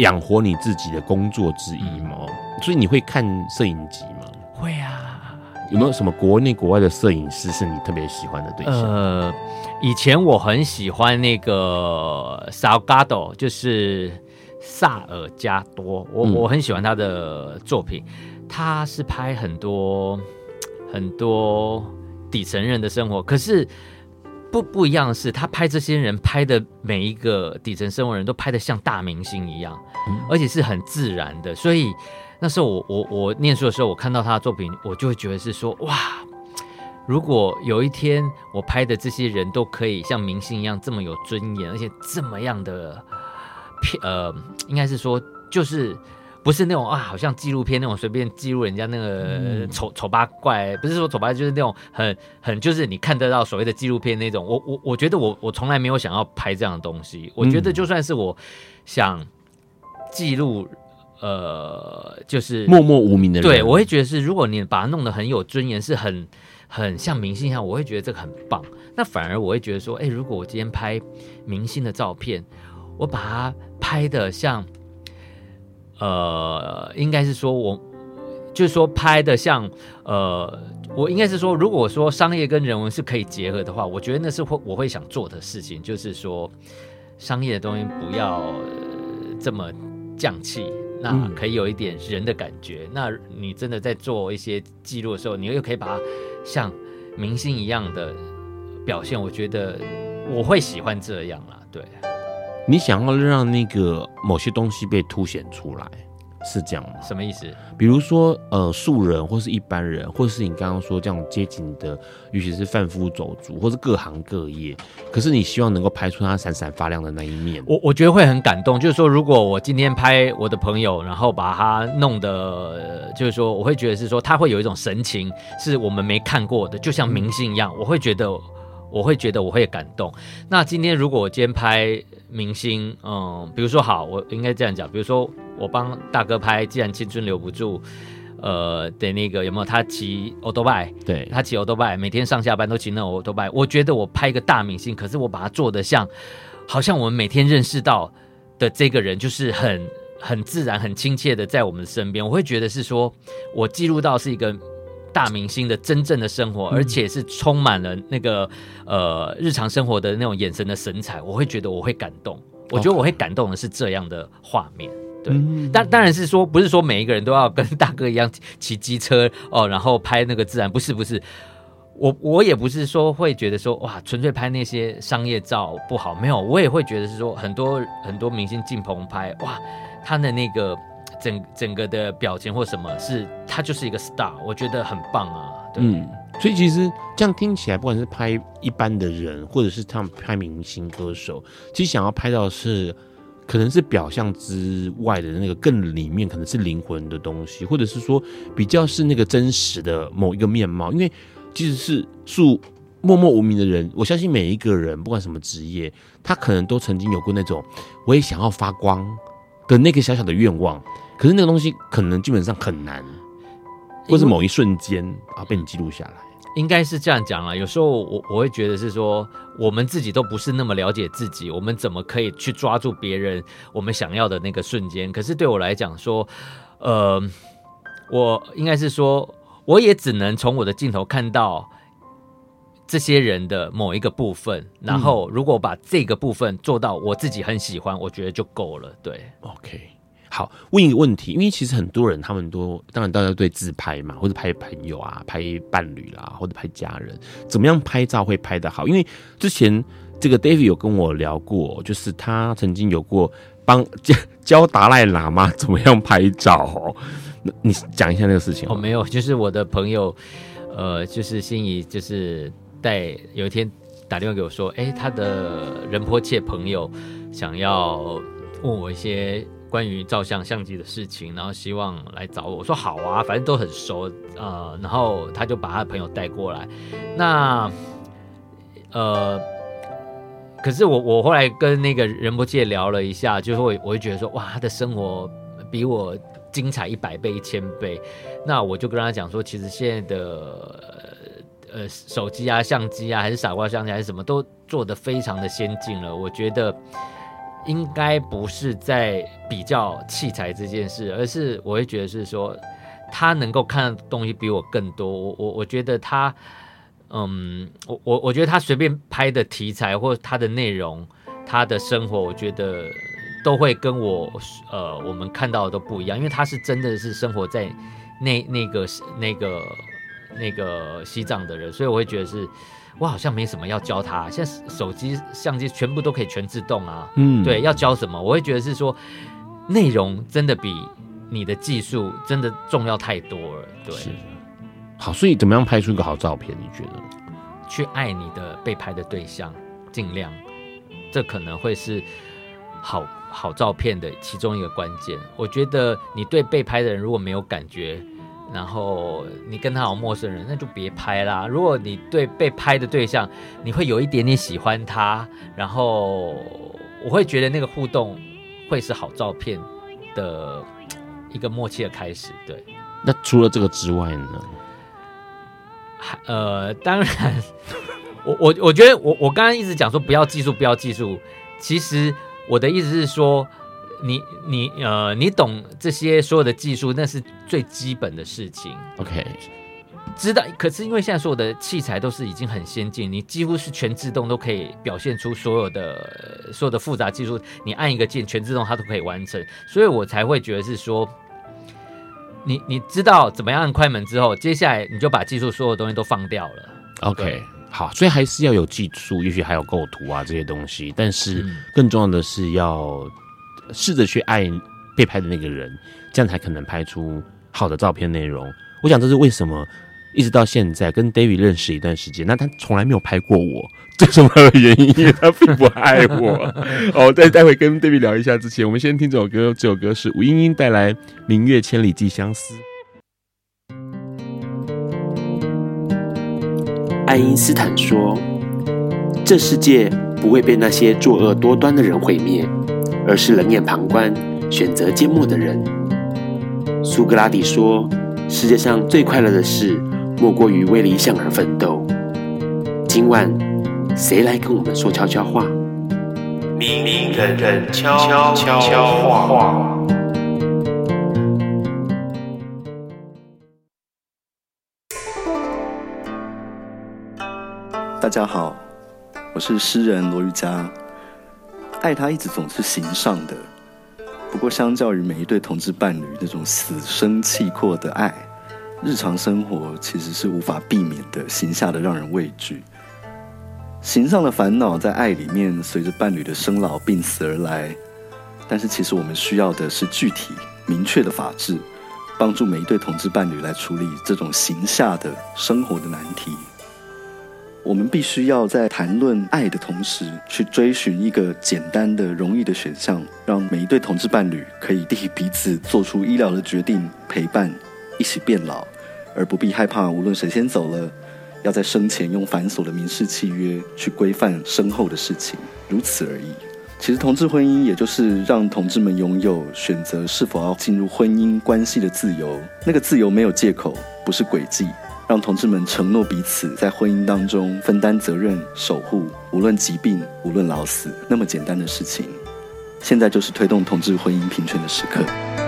养活你自己的工作之一嘛。嗯，所以你会看摄影集吗？会啊。有没有什么国内国外的摄影师是你特别喜欢的对象？呃，以前我很喜欢那个 Salgado，就是萨尔加多，我、嗯、我很喜欢他的作品。他是拍很多很多底层人的生活，可是不不一样的是，他拍这些人拍的每一个底层生活人都拍的像大明星一样，嗯、而且是很自然的，所以。那时候我我我念书的时候，我看到他的作品，我就会觉得是说哇，如果有一天我拍的这些人都可以像明星一样这么有尊严，而且这么样的片呃，应该是说就是不是那种啊，好像纪录片那种随便记录人家那个丑丑八怪，不是说丑八怪，就是那种很很就是你看得到所谓的纪录片那种。我我我觉得我我从来没有想要拍这样的东西。我觉得就算是我想记录。呃，就是默默无名的人，对，我会觉得是，如果你把它弄得很有尊严，是很很像明星一样，我会觉得这个很棒。那反而我会觉得说，哎，如果我今天拍明星的照片，我把它拍的像，呃，应该是说我就是说拍的像，呃，我应该是说，如果说商业跟人文是可以结合的话，我觉得那是会我会想做的事情，就是说商业的东西不要这么降气。那可以有一点人的感觉。嗯、那你真的在做一些记录的时候，你又可以把它像明星一样的表现。我觉得我会喜欢这样啦。对，你想要让那个某些东西被凸显出来。是这样吗？什么意思？比如说，呃，素人或是一般人，或者是你刚刚说这样接近的，尤其是贩夫走卒，或是各行各业。可是你希望能够拍出他闪闪发亮的那一面。我我觉得会很感动。就是说，如果我今天拍我的朋友，然后把他弄得，就是说，我会觉得是说，他会有一种神情，是我们没看过的，就像明星一样。我会觉得，我会觉得我会感动。那今天如果我今天拍明星，嗯，比如说好，我应该这样讲，比如说。我帮大哥拍，既然青春留不住，呃的那个有没有？他骑欧多拜，对，他骑欧多拜，每天上下班都骑那欧多拜。我觉得我拍一个大明星，可是我把它做的像，好像我们每天认识到的这个人，就是很很自然、很亲切的在我们身边。我会觉得是说，我记录到是一个大明星的真正的生活，而且是充满了那个呃日常生活的那种眼神的神采。我会觉得我会感动，我觉得我会感动的是这样的画面。对，但当然是说，不是说每一个人都要跟大哥一样骑机车哦，然后拍那个自然，不是不是，我我也不是说会觉得说哇，纯粹拍那些商业照不好，没有，我也会觉得是说很多很多明星进棚拍哇，他的那个整整个的表情或什么是，他就是一个 star，我觉得很棒啊。对，嗯，所以其实这样听起来，不管是拍一般的人，或者是他们拍明星歌手，其实想要拍到是。可能是表象之外的那个更里面，可能是灵魂的东西，或者是说比较是那个真实的某一个面貌。因为即使是素默默无名的人，我相信每一个人不管什么职业，他可能都曾经有过那种我也想要发光的那个小小的愿望。可是那个东西可能基本上很难，或是某一瞬间啊被你记录下来。应该是这样讲了。有时候我我会觉得是说，我们自己都不是那么了解自己，我们怎么可以去抓住别人我们想要的那个瞬间？可是对我来讲说，呃，我应该是说，我也只能从我的镜头看到这些人的某一个部分，然后如果把这个部分做到我自己很喜欢，我觉得就够了。对，OK。好，问一个问题，因为其实很多人他们都当然大家对自拍嘛，或者拍朋友啊、拍伴侣啦，或者拍家人，怎么样拍照会拍得好？因为之前这个 David 有跟我聊过，就是他曾经有过帮教教达赖喇嘛怎么样拍照哦。那你讲一下那个事情。哦，没有，就是我的朋友，呃，就是心仪，就是带有一天打电话给我说，哎，他的仁波切朋友想要问我一些。关于照相相机的事情，然后希望来找我，我说好啊，反正都很熟，呃，然后他就把他的朋友带过来。那，呃，可是我我后来跟那个仁波切聊了一下，就是会我会觉得说，哇，他的生活比我精彩一百倍、一千倍。那我就跟他讲说，其实现在的呃手机啊、相机啊，还是傻瓜相机，还是什么都做得非常的先进了。我觉得。应该不是在比较器材这件事，而是我会觉得是说，他能够看的东西比我更多。我我我觉得他，嗯，我我我觉得他随便拍的题材或他的内容，他的生活，我觉得都会跟我呃我们看到的都不一样，因为他是真的是生活在那那个那个那个西藏的人，所以我会觉得是。我好像没什么要教他，现在手机相机全部都可以全自动啊。嗯，对，要教什么？我会觉得是说，内容真的比你的技术真的重要太多了。对，是。好，所以怎么样拍出一个好照片？你觉得？去爱你的被拍的对象，尽量，这可能会是好好照片的其中一个关键。我觉得你对被拍的人如果没有感觉。然后你跟他好陌生人，那就别拍啦。如果你对被拍的对象，你会有一点点喜欢他，然后我会觉得那个互动会是好照片的一个默契的开始。对。那除了这个之外呢？呃，当然，(laughs) 我我我觉得我我刚刚一直讲说不要技术，不要技术。其实我的意思是说。你你呃，你懂这些所有的技术，那是最基本的事情。OK，知道。可是因为现在所有的器材都是已经很先进，你几乎是全自动都可以表现出所有的所有的复杂技术。你按一个键，全自动它都可以完成。所以我才会觉得是说，你你知道怎么样按快门之后，接下来你就把技术所有东西都放掉了。OK，好，所以还是要有技术，也许还有构图啊这些东西，但是更重要的是要。试着去爱被拍的那个人，这样才可能拍出好的照片内容。我想这是为什么一直到现在跟 David 认识一段时间，那他从来没有拍过我，最重要的原因，因为他并不爱我。哦，在待会跟 David 聊一下之前，我们先听这首歌。这首歌是吴英英带来《明月千里寄相思》。爱因斯坦说：“这世界不会被那些作恶多端的人毁灭。”而是冷眼旁观、选择缄默的人。苏格拉底说：“世界上最快乐的事，莫过于为理想而奋斗。”今晚，谁来跟我们说悄悄话？明明人人悄悄悄话。大家好，我是诗人罗瑜伽。爱他一直总是形上的，不过相较于每一对同志伴侣那种死生契阔的爱，日常生活其实是无法避免的形下的让人畏惧。形上的烦恼在爱里面随着伴侣的生老病死而来，但是其实我们需要的是具体明确的法治，帮助每一对同志伴侣来处理这种形下的生活的难题。我们必须要在谈论爱的同时，去追寻一个简单的、容易的选项，让每一对同志伴侣可以替彼此做出医疗的决定，陪伴，一起变老，而不必害怕无论谁先走了，要在生前用繁琐的民事契约去规范身后的事情，如此而已。其实，同志婚姻也就是让同志们拥有选择是否要进入婚姻关系的自由。那个自由没有借口，不是诡计，让同志们承诺彼此在婚姻当中分担责任、守护，无论疾病，无论老死，那么简单的事情。现在就是推动同志婚姻平权的时刻。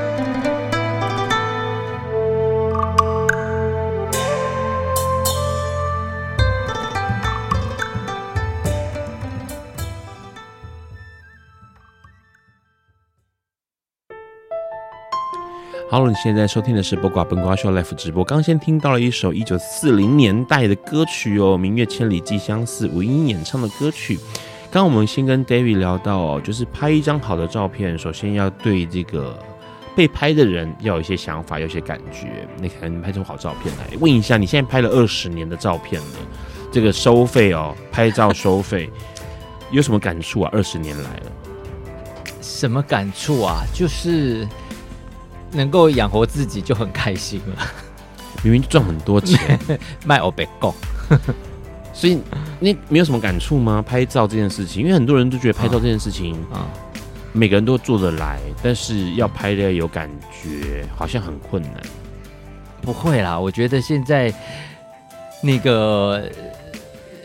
好了，你现在收听的是播挂本瓜秀 life 直播。刚先听到了一首一九四零年代的歌曲哦，《明月千里寄相思》，吴英演唱的歌曲。刚我们先跟 David 聊到哦，就是拍一张好的照片，首先要对这个被拍的人要有一些想法，有些感觉，你才能拍出好照片来。问一下，你现在拍了二十年的照片了，这个收费哦，拍照收费有什么感触啊？二十年来了，什么感触啊？就是。能够养活自己就很开心了，明明赚很多钱，(laughs) 卖欧北贡，所以你没有什么感触吗？拍照这件事情，因为很多人都觉得拍照这件事情啊，每个人都做得来，但是要拍的有感觉，好像很困难。不会啦，我觉得现在那个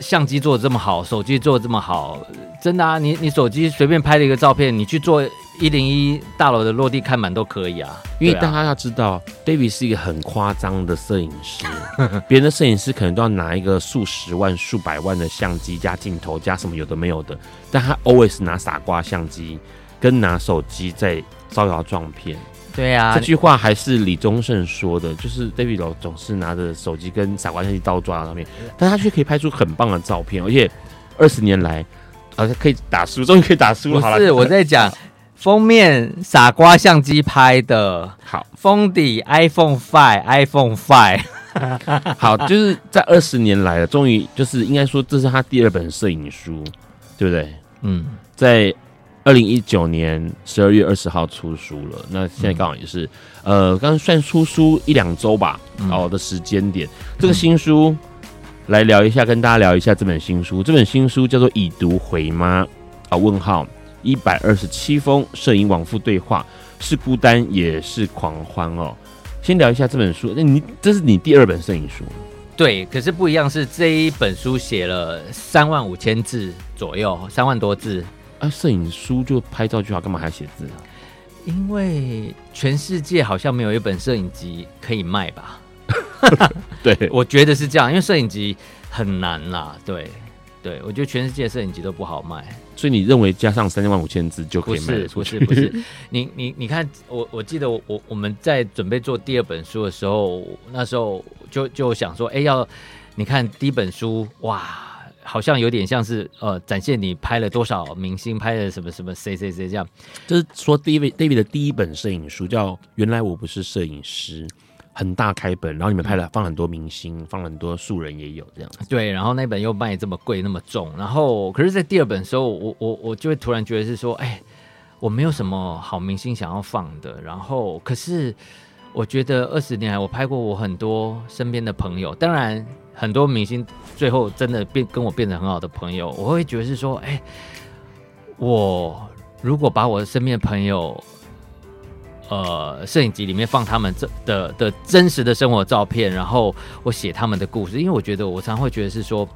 相机做的这么好，手机做的这么好，真的啊，你你手机随便拍了一个照片，你去做。一零一大楼的落地看板都可以啊，因为大家要知道，David 是一个很夸张的摄影师，别人的摄影师可能都要拿一个数十万、数百万的相机加镜头加什么有的没有的，但他 always 拿傻瓜相机跟拿手机在招摇撞骗。对啊，这句话还是李宗盛说的，就是 David 总总是拿着手机跟傻瓜相机到处抓照片，但他却可以拍出很棒的照片，而且二十年来，而且可以打书，终于可以打书了。好了，是我在讲。封面傻瓜相机拍的好，封底 iPhone Five，iPhone Five，(laughs) 好，就是在二十年来了，终于就是应该说这是他第二本摄影书，对不对？嗯，在二零一九年十二月二十号出书了，那现在刚好也是、嗯、呃，刚刚算出书一两周吧，好、嗯、的时间点。这个新书、嗯、来聊一下，跟大家聊一下这本新书。这本新书叫做《已读回吗》啊？问号。一百二十七封摄影往复对话，是孤单也是狂欢哦。先聊一下这本书，那你这是你第二本摄影书？对，可是不一样，是这一本书写了三万五千字左右，三万多字。啊，摄影书就拍照就好，干嘛还要写字啊？因为全世界好像没有一本摄影集可以卖吧？(laughs) 对，(laughs) 我觉得是这样，因为摄影集很难啦。对。对，我觉得全世界摄影集都不好卖，所以你认为加上三万五千字就可以卖不是？不是，不是，你你你看，我我记得我我我们在准备做第二本书的时候，那时候就就想说，哎，要你看第一本书，哇，好像有点像是呃，展现你拍了多少明星，拍了什么什么谁谁谁这样，就是说，David David 的第一本摄影书叫《原来我不是摄影师》。很大开本，然后你们拍了放了很多明星，放了很多素人也有这样。对，然后那本又卖这么贵那么重，然后可是，在第二本的时候，我我我就会突然觉得是说，哎，我没有什么好明星想要放的。然后，可是我觉得二十年来，我拍过我很多身边的朋友，当然很多明星最后真的变跟我变得很好的朋友，我会觉得是说，哎，我如果把我身边的朋友。呃，摄影集里面放他们这的的真实的生活照片，然后我写他们的故事，因为我觉得我常会觉得是说。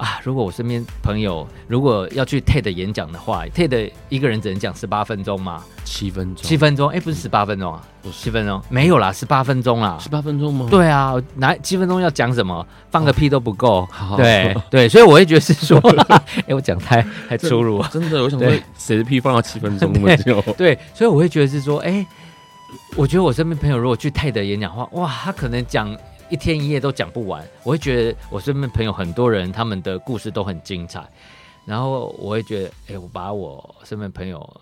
啊！如果我身边朋友如果要去 TED 演讲的话，TED 一个人只能讲十八分钟吗？七分钟，七分钟，哎、欸，不是十八分钟啊，不是七分钟，没有啦，十八分钟啦，十八分钟吗？对啊，拿七分钟要讲什么？放个屁都不够。(laughs) 对对，所以我会觉得是说，哎、欸，我讲太太粗鲁，真的，我想说，谁的屁放到七分钟那么久？对，所以我会觉得是说，(laughs) 哎、欸，(laughs) 我觉得我身边朋友如果去 TED 演讲的话，哇，他可能讲。一天一夜都讲不完，我会觉得我身边朋友很多人，他们的故事都很精彩，然后我会觉得，哎、欸，我把我身边朋友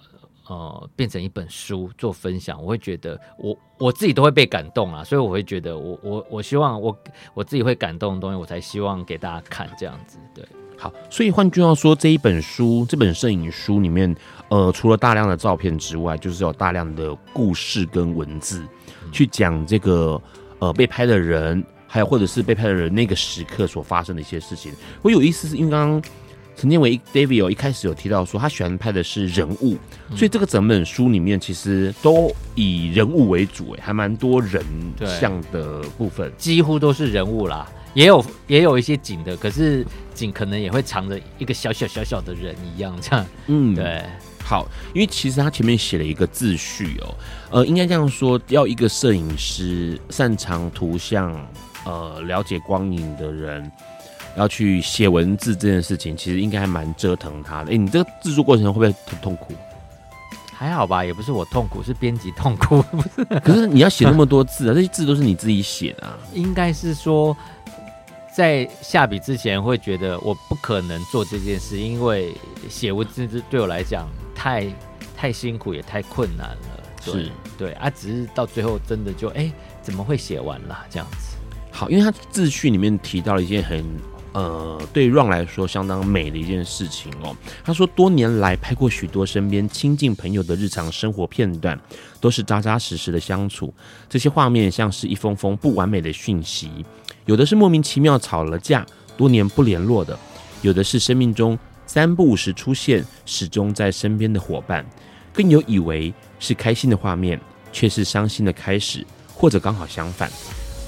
呃变成一本书做分享，我会觉得我我自己都会被感动啊，所以我会觉得我我我希望我我自己会感动的东西，我才希望给大家看这样子。对，好，所以换句话说，这一本书这本摄影书里面，呃，除了大量的照片之外，就是有大量的故事跟文字、嗯、去讲这个呃被拍的人，还有或者是被拍的人那个时刻所发生的一些事情。我有意思是因为刚刚。陈建伟 David 一开始有提到说，他喜欢拍的是人物，所以这个整本书里面其实都以人物为主，哎，还蛮多人像的部分，几乎都是人物啦，也有也有一些景的，可是景可能也会藏着一个小小小小的人一样，这样，嗯，对，好，因为其实他前面写了一个自序哦，呃，应该这样说，要一个摄影师擅长图像，呃，了解光影的人。要去写文字这件事情，其实应该还蛮折腾他的。哎、欸，你这个制作过程会不会很痛苦？还好吧，也不是我痛苦，是编辑痛苦。不是，可是你要写那么多字啊，这些字都是你自己写的啊。应该是说，在下笔之前会觉得我不可能做这件事，因为写文字对我来讲太太辛苦，也太困难了。是，对啊，只是到最后真的就哎、欸，怎么会写完了这样子？好，因为他自序里面提到了一件很。呃，对 Ron 来说相当美的一件事情哦。他说，多年来拍过许多身边亲近朋友的日常生活片段，都是扎扎实实的相处。这些画面像是一封封不完美的讯息，有的是莫名其妙吵了架，多年不联络的；有的是生命中三不五时出现，始终在身边的伙伴。更有以为是开心的画面，却是伤心的开始，或者刚好相反。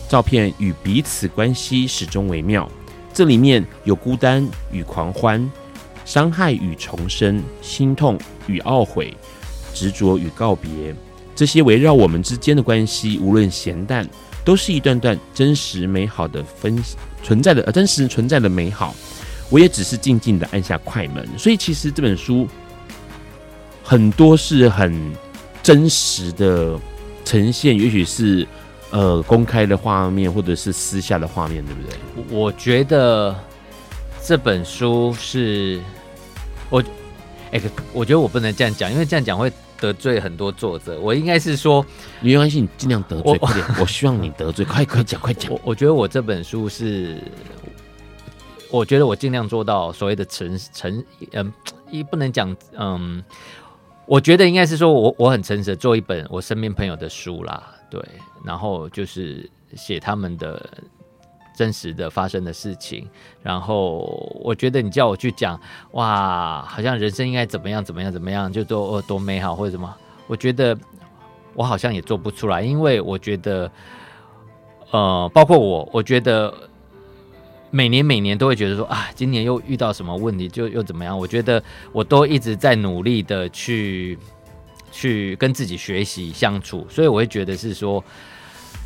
照片与彼此关系始终微妙。这里面有孤单与狂欢，伤害与重生，心痛与懊悔，执着与告别。这些围绕我们之间的关系，无论咸淡，都是一段段真实美好的分存在的呃真实存在的美好。我也只是静静的按下快门。所以其实这本书很多是很真实的呈现，也许是。呃，公开的画面或者是私下的画面，对不对？我觉得这本书是，我，哎、我觉得我不能这样讲，因为这样讲会得罪很多作者。我应该是说，没关系，你尽量得罪，快点。(laughs) 我希望你得罪，快快讲，快讲。我我觉得我这本书是，我觉得我尽量做到所谓的诚诚，嗯，一不能讲，嗯，我觉得应该是说我我很诚实的做一本我身边朋友的书啦。对，然后就是写他们的真实的发生的事情。然后我觉得你叫我去讲，哇，好像人生应该怎么样怎么样怎么样，就多多美好或者什么。我觉得我好像也做不出来，因为我觉得，呃，包括我，我觉得每年每年都会觉得说啊，今年又遇到什么问题，就又怎么样。我觉得我都一直在努力的去。去跟自己学习相处，所以我会觉得是说，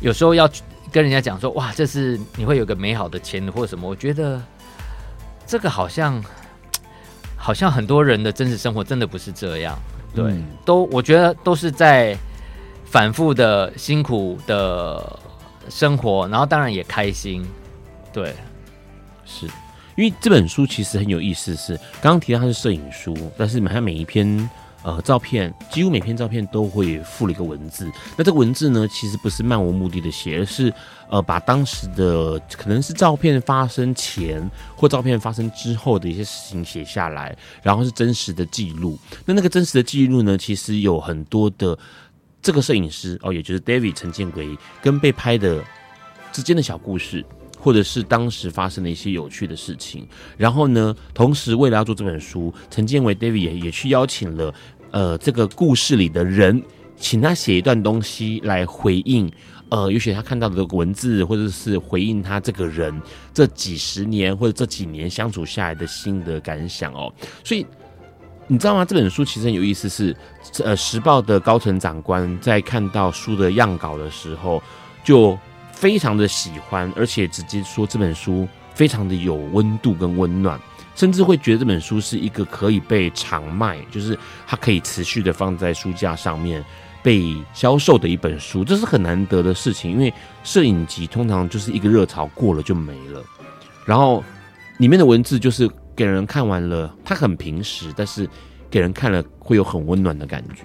有时候要跟人家讲说，哇，这是你会有个美好的前途或什么。我觉得这个好像，(tsk) 好像很多人的真实生活真的不是这样，对，嗯、都我觉得都是在反复的辛苦的生活，然后当然也开心，对，是因为这本书其实很有意思是，是刚刚提到它是摄影书，但是它每一篇。呃，照片几乎每篇照片都会附了一个文字。那这个文字呢，其实不是漫无目的的写，而是呃，把当时的可能是照片发生前或照片发生之后的一些事情写下来，然后是真实的记录。那那个真实的记录呢，其实有很多的这个摄影师哦，也就是 David 陈建轨跟被拍的之间的小故事。或者是当时发生的一些有趣的事情，然后呢，同时为了要做这本书，陈建伟 David 也也去邀请了呃这个故事里的人，请他写一段东西来回应，呃，也许他看到的文字，或者是回应他这个人这几十年或者这几年相处下来的心得感想哦。所以你知道吗？这本书其实很有意思是，是呃，时报的高层长官在看到书的样稿的时候就。非常的喜欢，而且直接说这本书非常的有温度跟温暖，甚至会觉得这本书是一个可以被长卖，就是它可以持续的放在书架上面被销售的一本书，这是很难得的事情。因为摄影集通常就是一个热潮过了就没了，然后里面的文字就是给人看完了，它很平实，但是给人看了会有很温暖的感觉。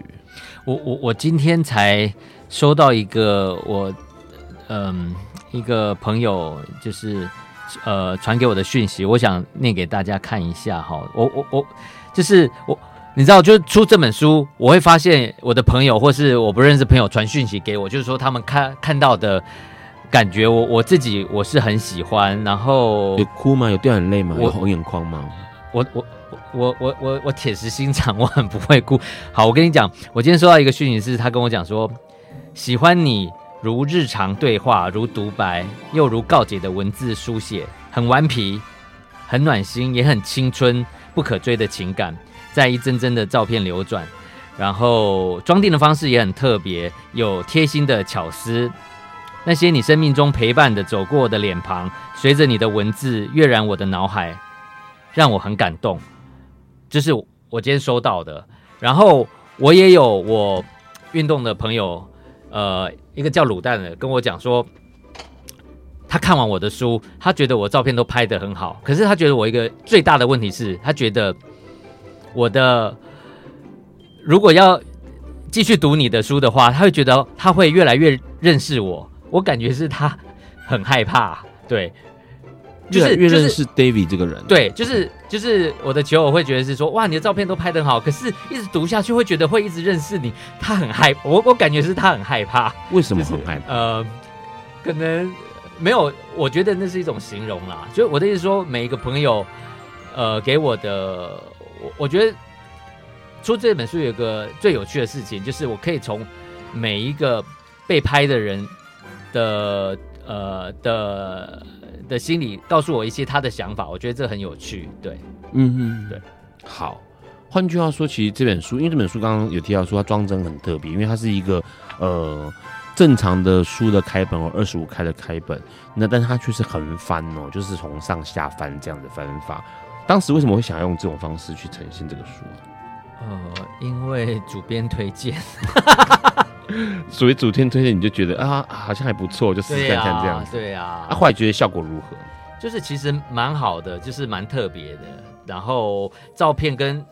我我我今天才收到一个我嗯一个朋友就是呃传给我的讯息，我想念给大家看一下哈。我我我就是我。你知道，就是出这本书，我会发现我的朋友或是我不认识朋友传讯息给我，就是说他们看看到的感觉，我我自己我是很喜欢。然后有哭吗？有掉眼泪吗？有红眼眶吗？我我我我我我铁石心肠，(laughs) 我很不会哭。好，我跟你讲，我今天收到一个讯息，是他跟我讲说，喜欢你如日常对话，如独白，又如告解的文字书写，很顽皮，很暖心，也很青春不可追的情感。在一帧帧的照片流转，然后装订的方式也很特别，有贴心的巧思。那些你生命中陪伴的、走过的脸庞，随着你的文字跃然我的脑海，让我很感动。这是我今天收到的。然后我也有我运动的朋友，呃，一个叫卤蛋的跟我讲说，他看完我的书，他觉得我照片都拍得很好，可是他觉得我一个最大的问题是他觉得。我的，如果要继续读你的书的话，他会觉得他会越来越认识我。我感觉是他很害怕，对，就是越认识 David 这个人。对，就是就是我的球友会觉得是说，哇，你的照片都拍得很好，可是一直读下去会觉得会一直认识你。他很害，我我感觉是他很害怕。为什么很害怕？呃，可能没有，我觉得那是一种形容啦。就我的意思说，每一个朋友，呃，给我的。我我觉得出这本书有一个最有趣的事情，就是我可以从每一个被拍的人的呃的的心理告诉我一些他的想法，我觉得这很有趣。对，嗯嗯，对。好，换句话说，其实这本书，因为这本书刚刚有提到说它装帧很特别，因为它是一个呃正常的书的开本哦，二十五开的开本，那但是它却是横翻哦，就是从上下翻这样的翻法。当时为什么会想要用这种方式去呈现这个书？呃，因为主编推荐，(laughs) (laughs) 所谓主天推荐，你就觉得啊，好像还不错，就试试看看这样子。对啊，啊，后来觉得效果如何？就是其实蛮好的，就是蛮特别的。然后照片跟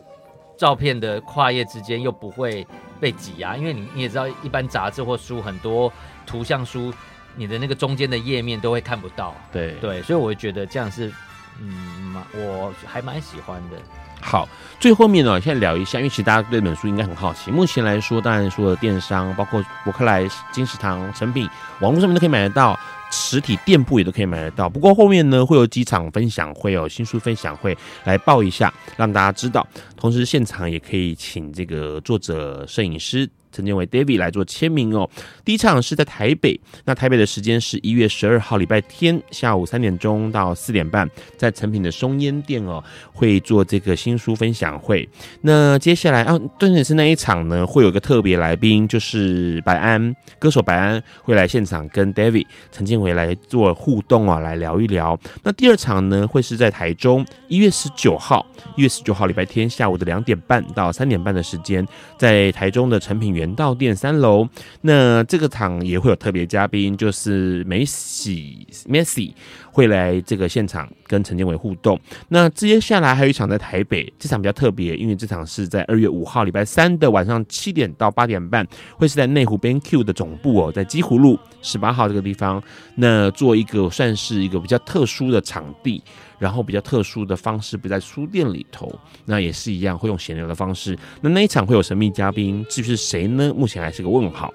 照片的跨页之间又不会被挤压，因为你你也知道，一般杂志或书很多图像书，你的那个中间的页面都会看不到。对对，所以我觉得这样是。嗯，我还蛮喜欢的。好，最后面呢，现在聊一下，因为其实大家对本书应该很好奇。目前来说，当然说的电商，包括博客来、金石堂、成品，网络上面都可以买得到，实体店铺也都可以买得到。不过后面呢，会有几场分享会，有新书分享会来报一下，让大家知道。同时，现场也可以请这个作者、摄影师。陈建伟 David 来做签名哦。第一场是在台北，那台北的时间是一月十二号礼拜天下午三点钟到四点半，在诚品的松烟店哦，会做这个新书分享会。那接下来啊，重点是那一场呢，会有个特别来宾，就是白安歌手白安会来现场跟 David 陈建伟来做互动啊，来聊一聊。那第二场呢，会是在台中一月十九号，一月十九号礼拜天下午的两点半到三点半的时间，在台中的诚品园道店三楼，那这个场也会有特别嘉宾，就是梅西 Messi 会来这个现场跟陈建伟互动。那接下来还有一场在台北，这场比较特别，因为这场是在二月五号礼拜三的晚上七点到八点半，会是在内湖 BenQ 的总部哦，在基湖路十八号这个地方，那做一个算是一个比较特殊的场地。然后比较特殊的方式不在书店里头，那也是一样会用闲聊的方式。那那一场会有神秘嘉宾，至于是谁呢？目前还是个问号。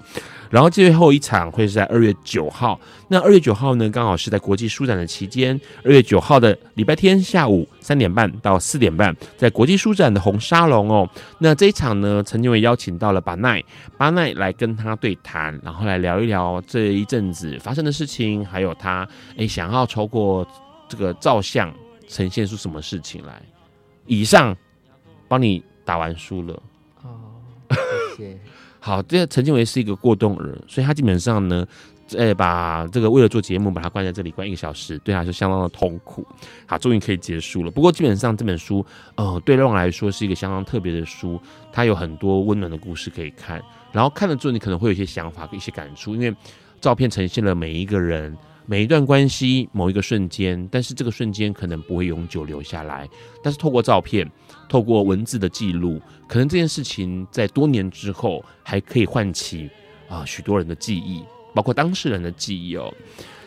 然后最后一场会是在二月九号，那二月九号呢，刚好是在国际书展的期间。二月九号的礼拜天下午三点半到四点半，在国际书展的红沙龙哦。那这一场呢，曾经也邀请到了巴奈，巴奈来跟他对谈，然后来聊一聊这一阵子发生的事情，还有他诶想要超过。这个照相呈现出什么事情来？以上帮你打完书了哦，谢谢。(laughs) 好，这个陈建伟是一个过动人，所以他基本上呢，呃，把这个为了做节目把他关在这里关一个小时，对他是相当的痛苦。好，终于可以结束了。不过基本上这本书，呃，对让来说是一个相当特别的书，它有很多温暖的故事可以看。然后看了之后，你可能会有一些想法、一些感触，因为照片呈现了每一个人。每一段关系某一个瞬间，但是这个瞬间可能不会永久留下来。但是透过照片，透过文字的记录，可能这件事情在多年之后还可以唤起啊许多人的记忆，包括当事人的记忆哦。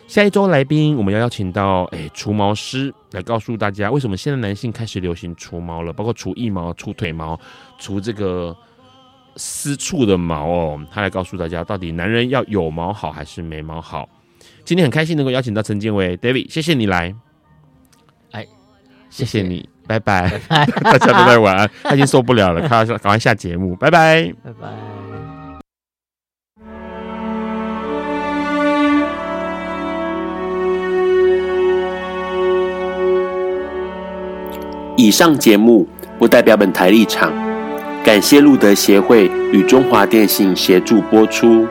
下一周来宾，我们要邀请到诶除毛师来告诉大家，为什么现在男性开始流行除毛了，包括除腋毛、除腿毛、除这个私处的毛哦。他来告诉大家，到底男人要有毛好还是没毛好？今天很开心能够邀请到陈建伟。David，谢谢你来。哎，谢谢你，拜拜，拜拜。(laughs) 大家都在玩，他已经受不了了，(laughs) 他赶快下节目，拜拜，拜拜。以上节目不代表本台立场，感谢路德协会与中华电信协助播出。